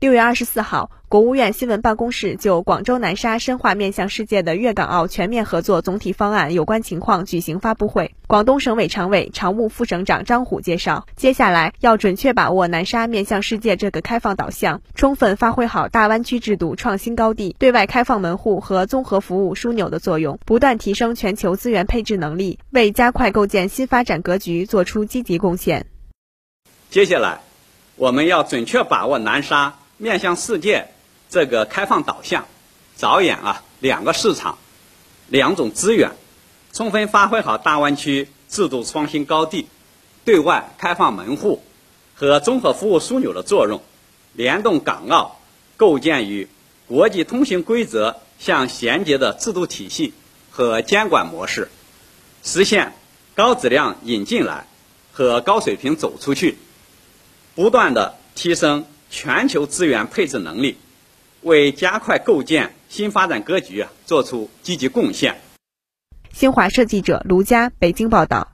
六月二十四号，国务院新闻办公室就广州南沙深化面向世界的粤港澳全面合作总体方案有关情况举行发布会。广东省委常委、常务副省长张虎介绍，接下来要准确把握南沙面向世界这个开放导向，充分发挥好大湾区制度创新高地、对外开放门户和综合服务枢纽的作用，不断提升全球资源配置能力，为加快构建新发展格局做出积极贡献。接下来，我们要准确把握南沙。面向世界这个开放导向，着眼啊两个市场、两种资源，充分发挥好大湾区制度创新高地、对外开放门户和综合服务枢纽的作用，联动港澳，构建与国际通行规则相衔接的制度体系和监管模式，实现高质量引进来和高水平走出去，不断的提升。全球资源配置能力，为加快构建新发展格局啊做出积极贡献。新华社记者卢佳北京报道。